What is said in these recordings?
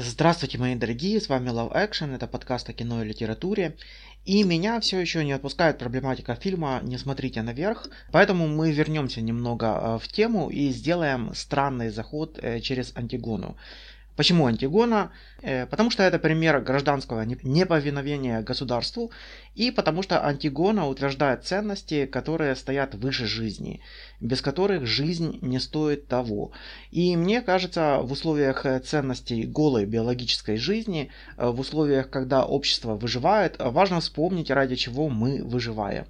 Здравствуйте, мои дорогие, с вами Love Action, это подкаст о кино и литературе. И меня все еще не отпускает проблематика фильма «Не смотрите наверх», поэтому мы вернемся немного э, в тему и сделаем странный заход э, через Антигону. Почему Антигона? Э, потому что это пример гражданского неповиновения государству и потому что Антигона утверждает ценности, которые стоят выше жизни, без которых жизнь не стоит того. И мне кажется, в условиях ценностей голой биологической жизни, э, в условиях, когда общество выживает, важно вспомнить, ради чего мы выживаем.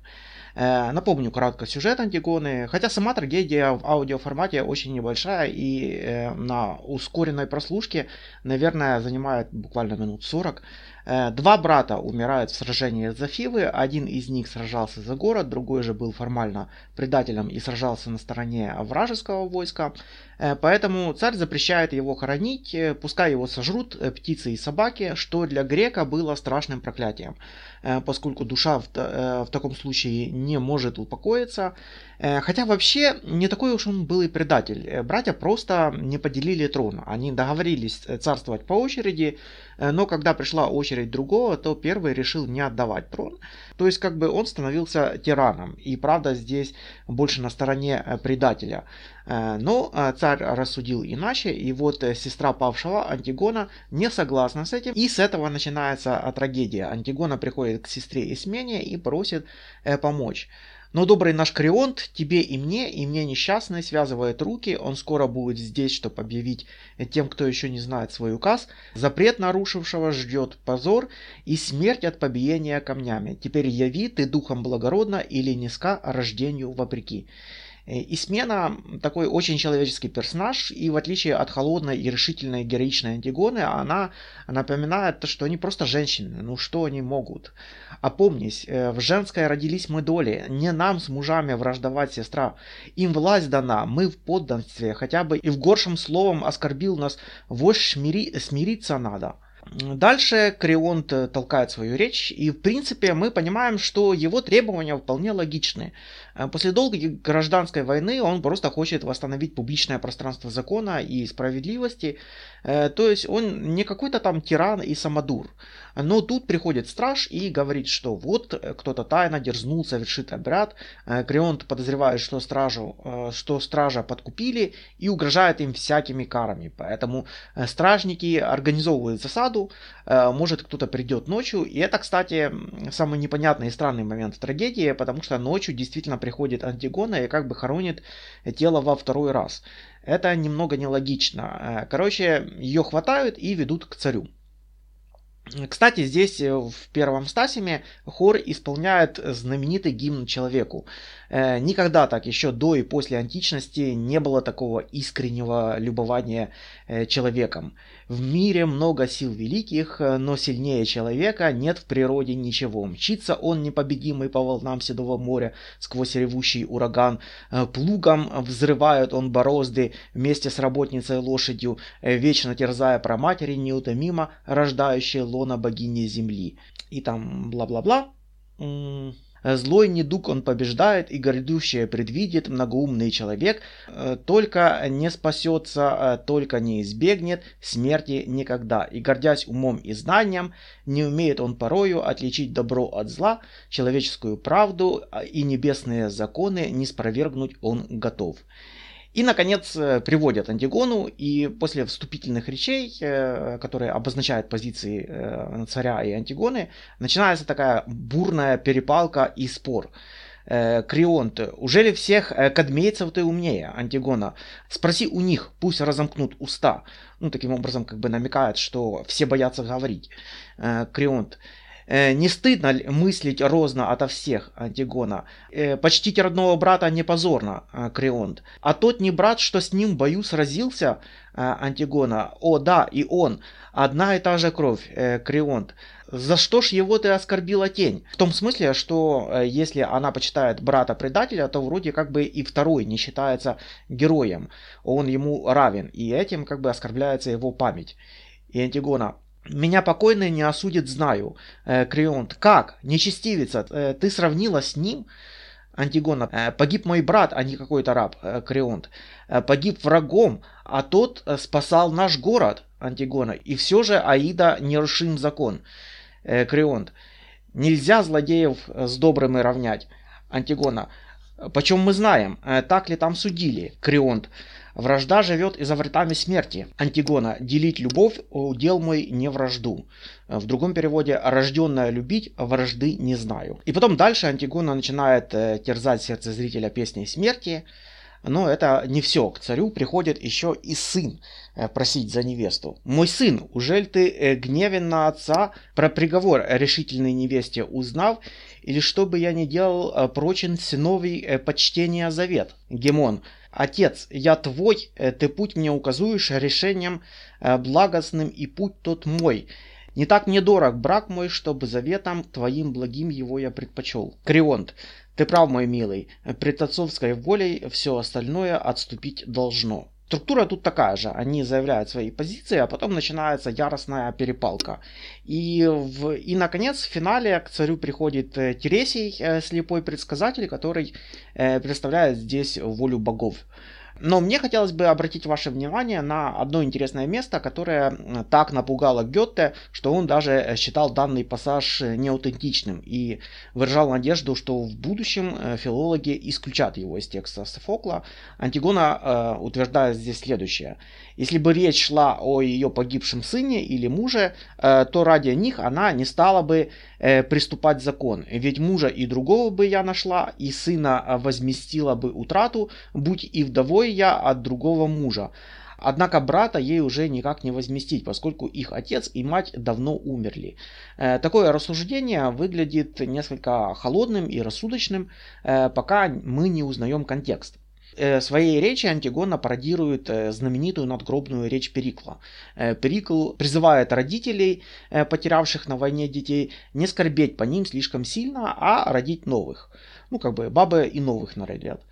Э, напомню кратко сюжет Антигоны, хотя сама трагедия в аудиоформате очень небольшая и э, на ускоренной прослушке, наверное, занимает буквально минут 40. Э, два брата умирают в сражении за Фивы, один из них сражался за город, другой же был формально предателем и сражался на стороне вражеского войска. Э, поэтому царь запрещает его хоронить, э, пускай его сожрут птицы и собаки, что для грека было страшным проклятием, поскольку душа в, в таком случае не может упокоиться. Хотя вообще не такой уж он был и предатель. Братья просто не поделили трон. Они договорились царствовать по очереди, но когда пришла очередь другого, то первый решил не отдавать трон. То есть как бы он становился тираном. И правда здесь больше на стороне э, предателя. Э, но э, царь рассудил иначе, и вот сестра павшего Антигона не согласна с этим, и с этого начинается трагедия. Антигона приходит к сестре Исмене и просит помочь. Но добрый наш Крионт тебе и мне, и мне несчастный связывает руки, он скоро будет здесь, чтобы объявить тем, кто еще не знает свой указ. Запрет нарушившего ждет позор и смерть от побиения камнями. Теперь яви ты духом благородно или низка рождению вопреки. Э, и смена такой очень человеческий персонаж, и в отличие от холодной и решительной героичной Антигоны, она напоминает, что они просто женщины, ну что они могут. Опомнись, э, в женской родились мы доли, не нам с мужами враждовать сестра, им власть дана, мы в подданстве, хотя бы и в горшем словом оскорбил нас, вождь смири, смириться надо. Дальше Крионт э, толкает свою речь, и в принципе мы понимаем, что его требования вполне логичны. Э, после долгой гражданской войны он просто хочет восстановить публичное пространство закона и справедливости, э, то есть он не какой-то там тиран и самодур. Но тут приходит страж и говорит, что вот кто-то тайно дерзнул совершить обряд, Крионт подозревает, что, стражу, что стража подкупили и угрожает им всякими карами, поэтому стражники организовывают засаду, э, может кто-то придет ночью. И это, кстати, самый непонятный и странный момент трагедии, потому что ночью действительно приходит Антигона и как бы хоронит тело во второй раз. Это немного нелогично. Э, короче, ее хватают и ведут к царю. Кстати, здесь э, в первом стасиме хор исполняет знаменитый гимн человеку. Э, никогда так еще до и после античности не было такого искреннего любования э, человеком. В мире много сил великих, но сильнее человека нет в природе ничего. Мчится он непобедимый по волнам Седого моря сквозь ревущий ураган. Плугом взрывает он борозды вместе с работницей лошадью, вечно терзая про матери неутомимо рождающие лона богини земли. И там бла-бла-бла. Злой недуг он побеждает, и грядущее предвидит многоумный человек, э, только не спасется, э, только не избегнет смерти никогда. И гордясь умом и знанием, не умеет он порою отличить добро от зла, человеческую правду а, и небесные законы не спровергнуть он готов. И, наконец, э, приводят Антигону, и после вступительных речей, э, которые обозначают позиции э, царя и Антигоны, начинается такая бурная перепалка и спор. Крионт, уже ли всех кадмейцев ты умнее, Антигона? Спроси у них, пусть разомкнут уста. Ну, таким образом, как бы намекает, что все боятся говорить. Крионт, не стыдно мыслить розно ото всех, Антигона? Э, почтить родного брата не позорно, э, Креонт. А тот не брат, что с ним в бою сразился, Антигона? О, да, и он. Одна и та же кровь, Креонт. За что ж его ты оскорбила тень? В том смысле, что если она почитает брата-предателя, то вроде как бы и второй не считается героем. Он ему равен, и этим как бы оскорбляется его память. И Антигона, меня покойный не осудит, знаю. Э, Крионт, как? Нечестивица, э, ты сравнила с ним? Антигона. «Э, погиб мой брат, а не какой-то раб, Креонт. «Э, погиб врагом, а тот спасал наш город, Антигона. И все же Аида нерушим закон, Креонт. Нельзя злодеев с добрыми равнять, Антигона. Почем мы знаем, так ли там судили, Креонт. Вражда живет и за вратами смерти. Антигона. Делить любовь, удел мой не вражду. В другом переводе «рожденная любить, вражды не знаю». И потом дальше Антигона начинает э, терзать сердце зрителя песней смерти. Но это не все. К царю приходит еще и сын э, просить за невесту. «Мой сын, ужель ты э, гневен на отца, про приговор решительной невесте узнав, или что бы я ни делал, прочен сыновий почтения завет?» Гемон, Отец, я твой, э, ты путь мне указуешь решением э, благостным, и путь тот мой. Не так мне дорог брак мой, чтобы заветом твоим благим его я предпочел. Крионт, ты прав, мой милый, пред отцовской волей все остальное отступить должно. Структура тут такая же. Они заявляют свои позиции, а потом начинается яростная перепалка. И, в, и наконец, в финале к царю приходит э, Тересий, э, слепой предсказатель, который э, представляет здесь волю богов. Но мне хотелось бы обратить ваше внимание на одно интересное место, которое так напугало Гетте, что он даже считал данный пассаж неаутентичным и выражал надежду, что в будущем э, филологи исключат его из текста Софокла. Антигона э, утверждает здесь следующее. Если бы речь шла о ее погибшем сыне или муже, э, то ради них она не стала бы э, приступать закон. Ведь мужа и другого бы я нашла, и сына возместила бы утрату, будь и вдовой я от другого мужа. Однако брата ей уже никак не возместить, поскольку их отец и мать давно умерли. Э, такое рассуждение выглядит несколько холодным и рассудочным, пока мы не узнаем контекст. Э, своей речи Антигона пародирует э, знаменитую надгробную речь Перикла. Э, Перикл призывает родителей, потерявших на войне детей, не скорбеть по ним слишком сильно, а родить новых. Ну, как бы бабы и новых народят.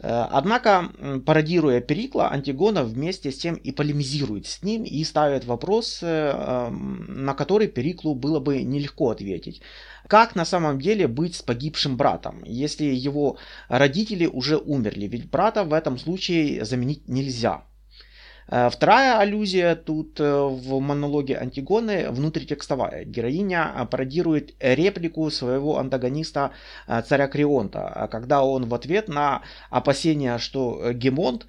Однако, пародируя Перикла, Антигона вместе с тем и полемизирует с ним и ставит вопрос, на который Периклу было бы нелегко ответить. Как на самом деле быть с погибшим братом, если его родители уже умерли? Ведь брата в этом случае заменить нельзя. Э, вторая аллюзия тут э, в монологе Антигоны внутритекстовая. Героиня э, пародирует реплику своего антагониста царя Крионта, когда он в ответ на опасение, что Гемонт,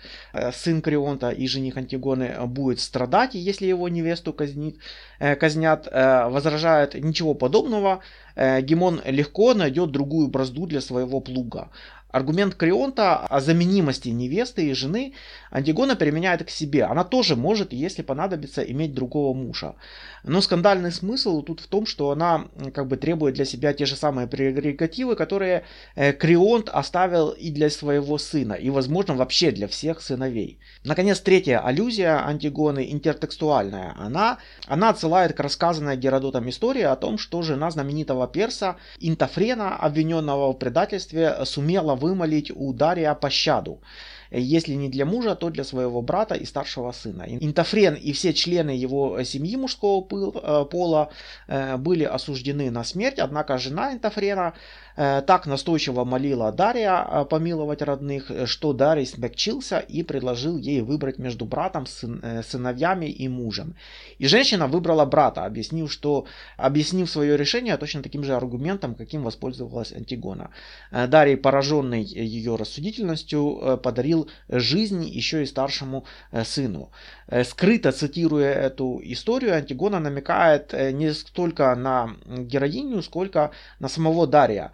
сын Крионта и жених Антигоны, будет страдать, если его невесту казнит, казнят, возражает ничего подобного, Гемон легко найдет другую бразду для своего плуга. Аргумент Крионта о заменимости невесты и жены Антигона применяет к себе. Она тоже может, если понадобится, иметь другого мужа. Но скандальный смысл тут в том, что она как бы требует для себя те же самые прерогативы, которые э, Крионт оставил и для своего сына, и, возможно, вообще для всех сыновей. Наконец, третья аллюзия Антигоны интертекстуальная. Она, она отсылает к рассказанной Геродотом истории о том, что жена знаменитого перса Интофрена, обвиненного в предательстве, сумела вымолить у Дария пощаду если не для мужа, то для своего брата и старшего сына. Интофрен и все члены его семьи мужского э, пола э, были осуждены на смерть, однако жена Интофрена так настойчиво молила Дарья э, помиловать родных, э, что Дарий смягчился и предложил ей выбрать между братом, сыновьями и мужем. И женщина выбрала брата, объяснив, что, объяснив свое решение точно таким же аргументом, каким воспользовалась Антигона. Дарий, пораженный ее рассудительностью, подарил жизнь еще и старшему сыну. Скрыто цитируя эту историю, Антигона намекает не столько на героиню, сколько на самого Дария.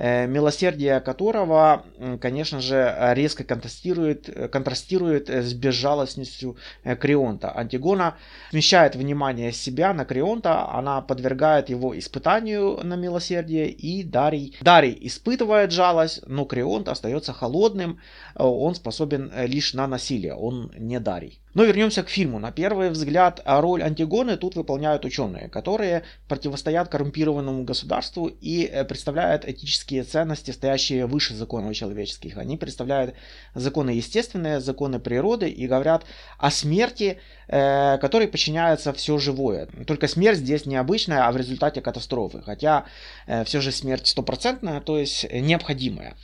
Э, милосердие которого, конечно же, резко контрастирует, контрастирует с безжалостностью э, Крионта. Антигона смещает внимание себя на Крионта, она подвергает его испытанию на милосердие, и Дарий, Дарий испытывает жалость, но Крионт остается холодным, он способен лишь на насилие, он не Дарий. Но вернемся к фильму. На первый взгляд, роль Антигоны тут выполняют ученые, которые противостоят коррумпированному государству и э, представляют этические ценности, стоящие выше законов человеческих. Они представляют законы естественные, законы природы и говорят о смерти, э, которой подчиняется все живое. Только смерть здесь необычная, а в результате катастрофы. Хотя э, все же смерть стопроцентная, то есть необходимая.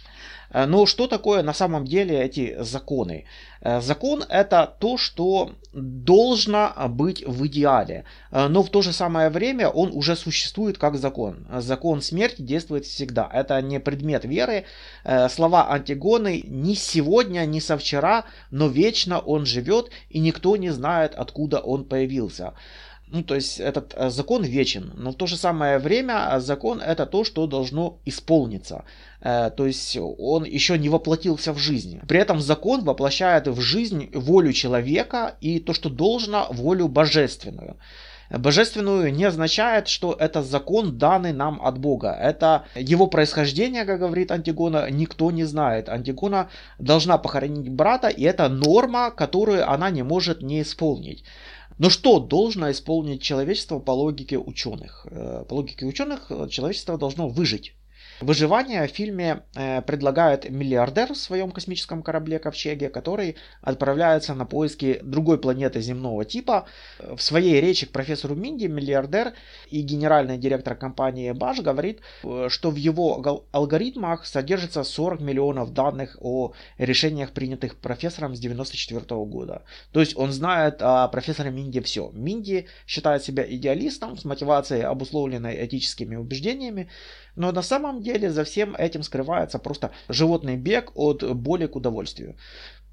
Э, но что такое на самом деле эти законы? Э, закон это то, что должно быть в идеале, э, но в то же самое время он уже существует как закон. Закон смерти действует всегда. Это не предмет веры. Слова Антигоны ни сегодня, ни со вчера, но вечно он живет и никто не знает, откуда он появился. Ну, то есть этот закон вечен, но в то же самое время закон это то, что должно исполниться. Э, то есть он еще не воплотился в жизнь. При этом закон воплощает в жизнь волю человека и то, что должно, волю божественную. Божественную не означает, что это закон, данный нам от Бога. Это его происхождение, как говорит Антигона, никто не знает. Антигона должна похоронить брата, и это норма, которую она не может не исполнить. Но что должно исполнить человечество по логике ученых? Э, по логике ученых человечество должно выжить. Выживание в фильме э, предлагает миллиардер в своем космическом корабле Ковчеге, который отправляется на поиски другой планеты земного типа. В своей речи к профессору Минди миллиардер и генеральный директор компании Баш говорит, э, что в его алгоритмах содержится 40 миллионов данных о решениях, принятых профессором с 1994 года. То есть он знает о профессоре Минди все. Минди считает себя идеалистом с мотивацией, обусловленной этическими убеждениями, но на самом деле за всем этим скрывается просто животный бег от боли к удовольствию.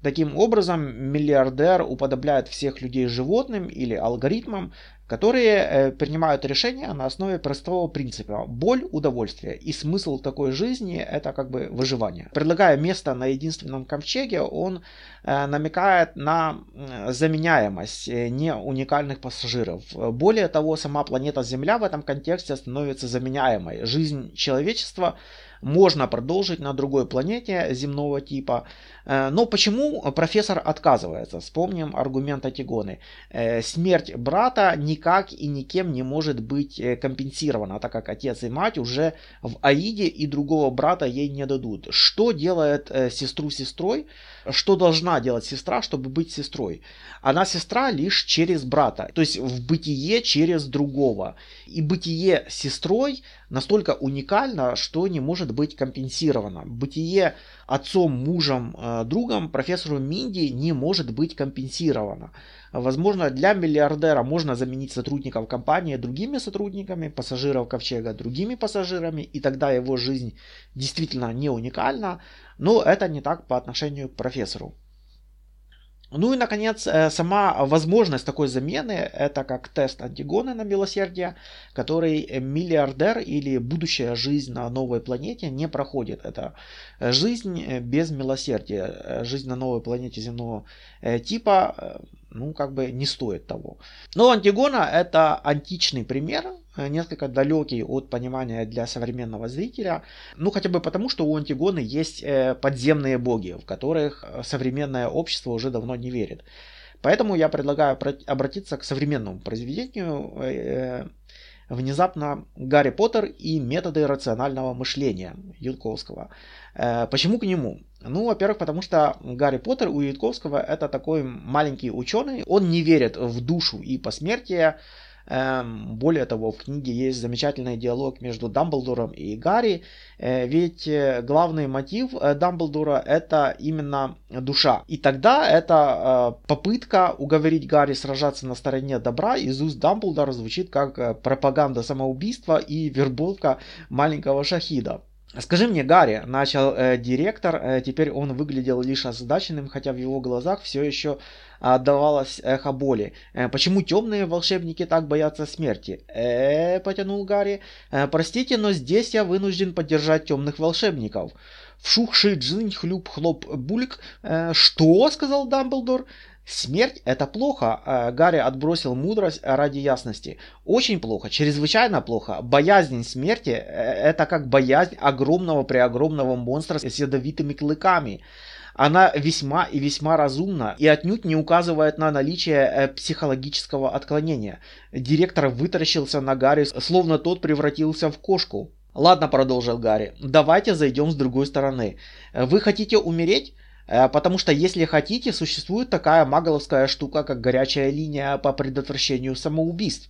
Таким образом, миллиардер уподобляет всех людей животным или алгоритмам, которые э, принимают решения на основе простого принципа боль, удовольствие. И смысл такой жизни это как бы выживание. Предлагая место на единственном ковчеге, он э, намекает на заменяемость э, не уникальных пассажиров. Более того, сама планета Земля в этом контексте становится заменяемой. Жизнь человечества можно продолжить на другой планете земного типа. Э, но почему профессор отказывается? Вспомним аргумент Атигоны. Э, смерть брата никак и никем не может быть э, компенсирована, так как отец и мать уже в Аиде и другого брата ей не дадут. Что делает сестру сестрой? Что должна делать сестра, чтобы быть сестрой? Она сестра лишь через брата, то есть в бытие через другого. И бытие сестрой настолько уникально, что не может быть компенсировано. Бытие отцом, мужем, другом профессору Минди не может быть компенсировано. Возможно, для миллиардера можно заменить сотрудников компании другими сотрудниками, пассажиров ковчега другими пассажирами, и тогда его жизнь действительно не уникальна, но это не так по отношению к профессору. Ну и, наконец, э, сама возможность такой замены, это как тест Антигоны на милосердие, который миллиардер или будущая жизнь на новой планете не проходит. Это жизнь без милосердия, жизнь на новой планете земного э, типа, э, ну, как бы не стоит того. Но Антигона это античный пример, Э, несколько далекий от понимания для современного зрителя. Ну, хотя бы потому, что у Антигоны есть э, подземные боги, в которых э, современное общество уже давно не верит. Поэтому я предлагаю обратиться к современному произведению внезапно Гарри Поттер и методы рационального мышления Ютковского. Почему к нему? Ну, во-первых, потому что Гарри Поттер у Ютковского это такой маленький ученый. Он не верит в душу и посмертие. Эм, более того, в книге есть замечательный диалог между Дамблдором и Гарри, э, ведь э, главный мотив э, Дамблдора это именно душа. И тогда это попытка уговорить Гарри сражаться на стороне добра из уст Дамблдора звучит как пропаганда самоубийства и вербовка маленького шахида. Скажи мне, Гарри, начал э, директор, э, теперь он выглядел лишь озадаченным, хотя в его глазах все еще отдавалось эхо боли. Э, почему темные волшебники так боятся смерти? Э, потянул Гарри. Э, простите, но здесь я вынужден поддержать темных волшебников. Вшухший джин хлюп хлоп бульк. Э, что? сказал Дамблдор. Смерть это плохо. Гарри отбросил мудрость ради ясности. Очень плохо, чрезвычайно плохо. Боязнь смерти это как боязнь огромного преогромного монстра с ядовитыми клыками. Она весьма и весьма разумна и отнюдь не указывает на наличие э, психологического отклонения. Директор вытаращился на Гарри, словно тот превратился в кошку. «Ладно», — продолжил Гарри, — «давайте зайдем с другой стороны. Вы хотите умереть?» Э, потому что если хотите, существует такая маголовская штука, как горячая линия по предотвращению самоубийств.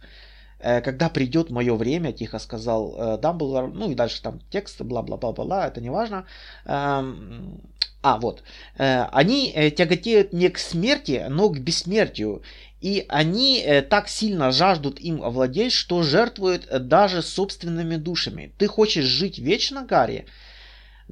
Э, когда придет мое время, тихо сказал э, Дамблдор, ну и дальше там текст, бла-бла-бла-бла, это не важно. Эм, а, вот. Они тяготеют не к смерти, но к бессмертию. И они так сильно жаждут им овладеть, что жертвуют даже собственными душами. Ты хочешь жить вечно, Гарри?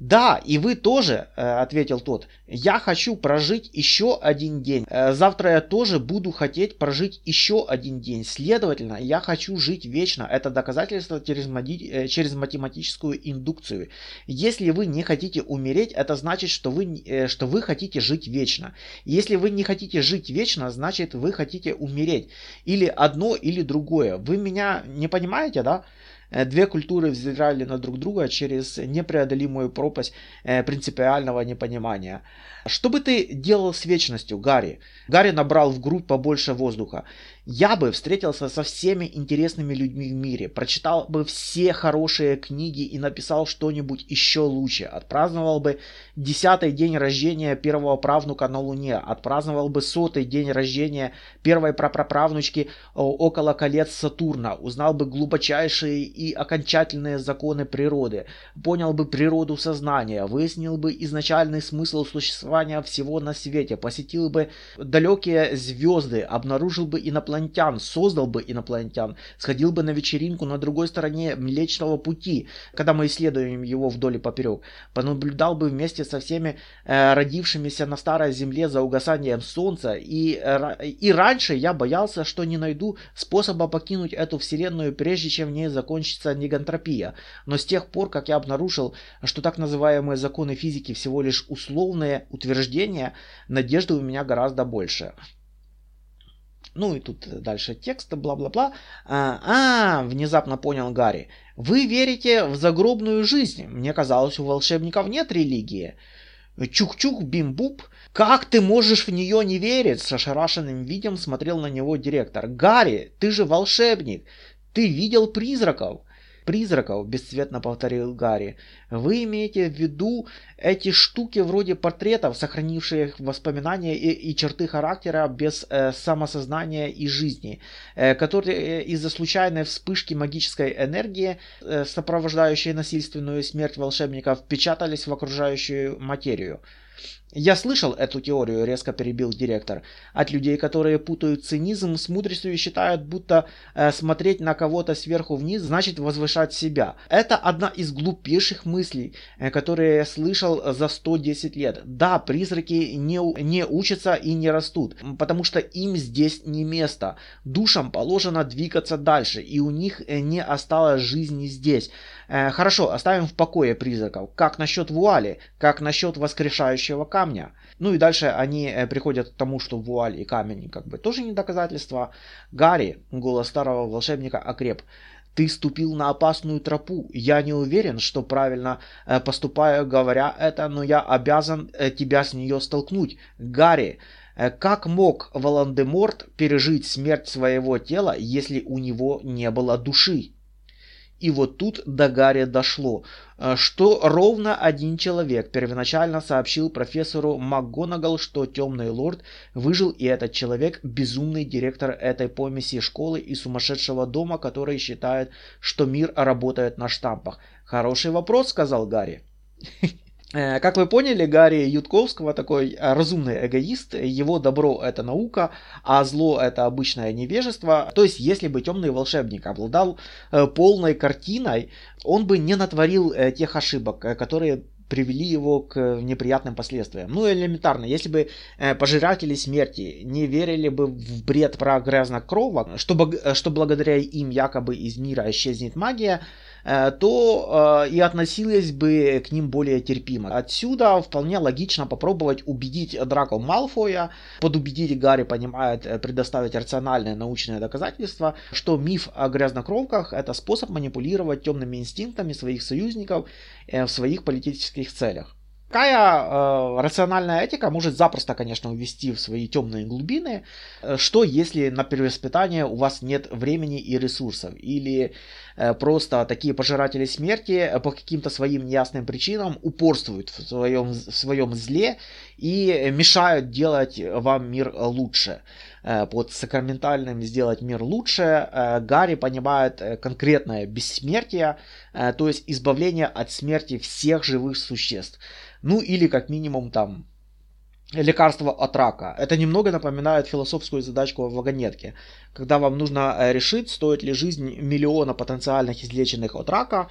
Да, и вы тоже, э, ответил тот. Я хочу прожить еще один день. Э, завтра я тоже буду хотеть прожить еще один день. Следовательно, я хочу жить вечно. Это доказательство через, э, через математическую индукцию. Если вы не хотите умереть, это значит, что вы, что вы хотите жить вечно. Если вы не хотите жить вечно, значит вы хотите умереть. Или одно, или другое. Вы меня не понимаете, да? Э, две культуры взирали на друг друга через непреодолимую пропасть э, принципиального непонимания. Что бы ты делал с вечностью, Гарри? Гарри набрал в грудь побольше воздуха. Я бы встретился со всеми интересными людьми в мире, прочитал бы все хорошие книги и написал что-нибудь еще лучше. Отпраздновал бы десятый день рождения первого правнука на Луне, отпраздновал бы сотый день рождения первой прапраправнучки около колец Сатурна, узнал бы глубочайшие и окончательные законы природы, понял бы природу сознания, выяснил бы изначальный смысл существования всего на свете, посетил бы далекие звезды, обнаружил бы инопланетян, создал бы инопланетян, сходил бы на вечеринку на другой стороне Млечного Пути, когда мы исследуем его вдоль и поперек, понаблюдал бы вместе со всеми э, родившимися на старой земле за угасанием солнца, и, э, и раньше я боялся, что не найду способа покинуть эту вселенную, прежде чем в ней закончится негантропия. Но с тех пор, как я обнаружил, что так называемые законы физики всего лишь условные утверждения, надежды у меня гораздо больше. Ну и тут дальше текст, бла-бла-бла. А, а, внезапно понял Гарри. Вы верите в загробную жизнь? Мне казалось, у волшебников нет религии. Чух-чух, бим-буп. Как ты можешь в нее не верить? С ошарашенным видом смотрел на него директор. Гарри, ты же волшебник. Ты видел призраков призраков, бесцветно повторил Гарри. Вы имеете в виду эти штуки вроде портретов, сохранившие воспоминания и, и черты характера без э, самосознания и жизни, э, которые э, из-за случайной вспышки магической энергии, э, сопровождающей насильственную смерть волшебников, впечатались в окружающую материю. Я слышал эту теорию, резко перебил директор, от людей, которые путают цинизм с мудростью и считают, будто э, смотреть на кого-то сверху вниз значит возвышать себя. Это одна из глупейших мыслей, э, которые я слышал за 110 лет. Да, призраки не, не учатся и не растут, потому что им здесь не место. Душам положено двигаться дальше, и у них э, не осталось жизни здесь. Э, хорошо, оставим в покое призраков. Как насчет вуали? Как насчет воскрешающего камня? Ну и дальше они э, приходят к тому, что вуаль и камень как бы тоже не доказательства. Гарри, голос старого волшебника окреп. Ты ступил на опасную тропу. Я не уверен, что правильно э, поступаю, говоря это, но я обязан тебя с нее столкнуть. Гарри, как мог Волан-де-Морт пережить смерть своего тела, если у него не было души? И вот тут до Гарри дошло, э, что ровно один человек первоначально сообщил профессору МакГонагал, что Темный Лорд выжил, и этот человек безумный директор этой помеси школы и сумасшедшего дома, который считает, что мир работает на штампах. Хороший вопрос, сказал Гарри. Э, как вы поняли, Гарри Ютковского такой э, разумный эгоист, его добро это наука, а зло это обычное невежество. То есть, если бы темный волшебник обладал э, полной картиной, он бы не натворил тех ошибок, которые привели его к неприятным последствиям. Ну, элементарно, если бы пожиратели смерти не верили бы в бред про грязнокровок, что, что благодаря им якобы из мира исчезнет магия, то э, и относились бы к ним более терпимо. Отсюда вполне логично попробовать убедить Драко Малфоя, подубедить Гарри, понимает, э, предоставить рациональное научное доказательство, что миф о грязнокровках это способ манипулировать темными инстинктами своих союзников в своих политических целях. Такая э, рациональная этика может запросто, конечно, увести в свои темные глубины. Э, что если на перевоспитание у вас нет времени и ресурсов? Или э, просто такие пожиратели смерти э, по каким-то своим неясным причинам упорствуют в своем, в своем зле и мешают делать вам мир лучше. Э, под сакраментальным сделать мир лучше, э, Гарри понимает э, конкретное бессмертие, то есть избавление от смерти всех живых существ. Ну или как минимум там лекарство от рака. Это немного напоминает философскую задачку в вагонетке. Когда вам нужно решить, стоит ли жизнь миллиона потенциальных излеченных от рака,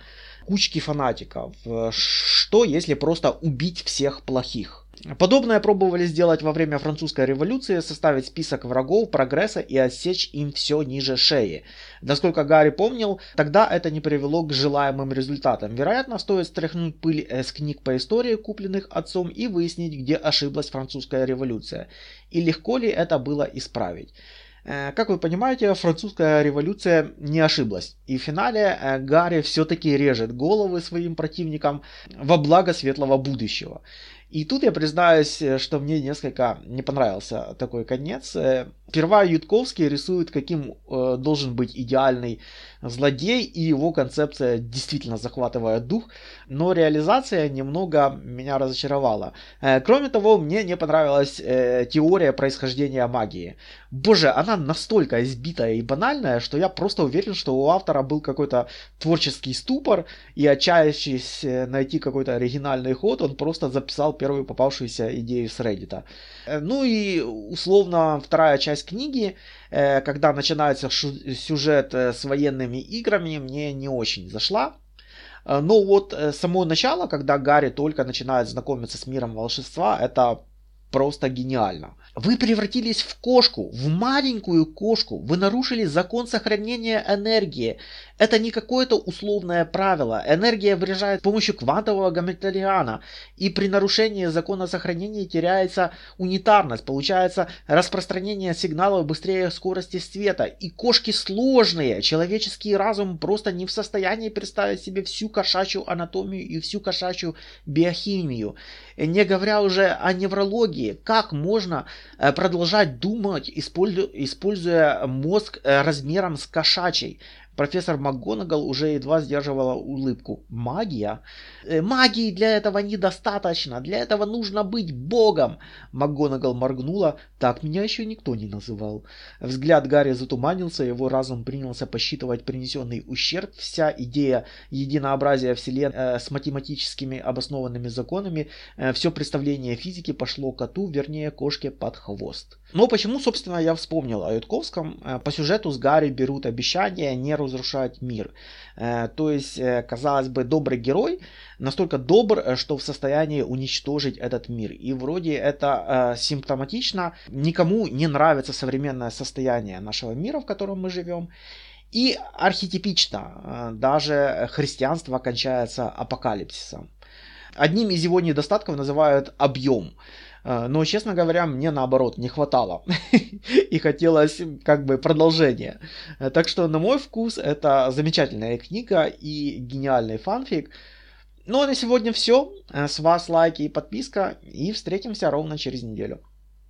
кучки фанатиков. Что если просто убить всех плохих? Подобное пробовали сделать во время французской революции, составить список врагов прогресса и отсечь им все ниже шеи. Насколько Гарри помнил, тогда это не привело к желаемым результатам. Вероятно, стоит стряхнуть пыль с книг по истории, купленных отцом, и выяснить, где ошиблась французская революция. И легко ли это было исправить. Э, как вы понимаете, французская революция не ошиблась. И в финале э, Гарри все-таки режет головы своим противникам во благо светлого будущего. И тут я признаюсь, э, что мне несколько не понравился такой конец. Э, сперва Ютковский рисует, каким э, должен быть идеальный злодей, и его концепция действительно захватывает дух, но реализация немного меня разочаровала. Кроме того, мне не понравилась теория происхождения магии. Боже, она настолько избитая и банальная, что я просто уверен, что у автора был какой-то творческий ступор, и отчаявшись найти какой-то оригинальный ход, он просто записал первую попавшуюся идею с. Э, ну и условно вторая часть книги, э, когда начинается сюжет э, с военными играми, мне не очень зашла. Но вот само начало, когда Гарри только начинает знакомиться с миром волшебства, это просто гениально. Вы превратились в кошку, в маленькую кошку. Вы нарушили закон сохранения энергии. Это не какое-то условное правило. Энергия выражает с помощью квантового гамильтониана. И при нарушении закона сохранения теряется унитарность. Получается распространение сигналов быстрее скорости света. И кошки сложные. Человеческий разум просто не в состоянии представить себе всю кошачью анатомию и всю кошачью биохимию. Не говоря уже о неврологии. Как можно продолжать думать, используя мозг э, размером с кошачий? Профессор МакГонагал уже едва сдерживала улыбку. Магия? Э, магии для этого недостаточно. Для этого нужно быть богом. МакГонагал моргнула. Так меня еще никто не называл. Взгляд Гарри затуманился, его разум принялся посчитывать принесенный ущерб. Вся идея единообразия Вселенной э, с математическими обоснованными законами, э, все представление физики пошло коту, вернее кошке под хвост. Но почему, собственно, я вспомнил о Ютковском? Э, по сюжету с Гарри берут обещание не мир. Э, то есть, э, казалось бы, добрый герой настолько добр, что в состоянии уничтожить этот мир. И вроде это симптоматично. Никому не нравится современное состояние нашего мира, в котором мы живем. И архетипично. Даже христианство кончается апокалипсисом. Одним из его недостатков называют объем. А, но, честно говоря, мне наоборот не хватало. И хотелось как бы продолжения. Так что, на мой вкус, это замечательная книга и гениальный фанфик. Ну а на сегодня все. С вас лайки и подписка. И встретимся ровно через неделю.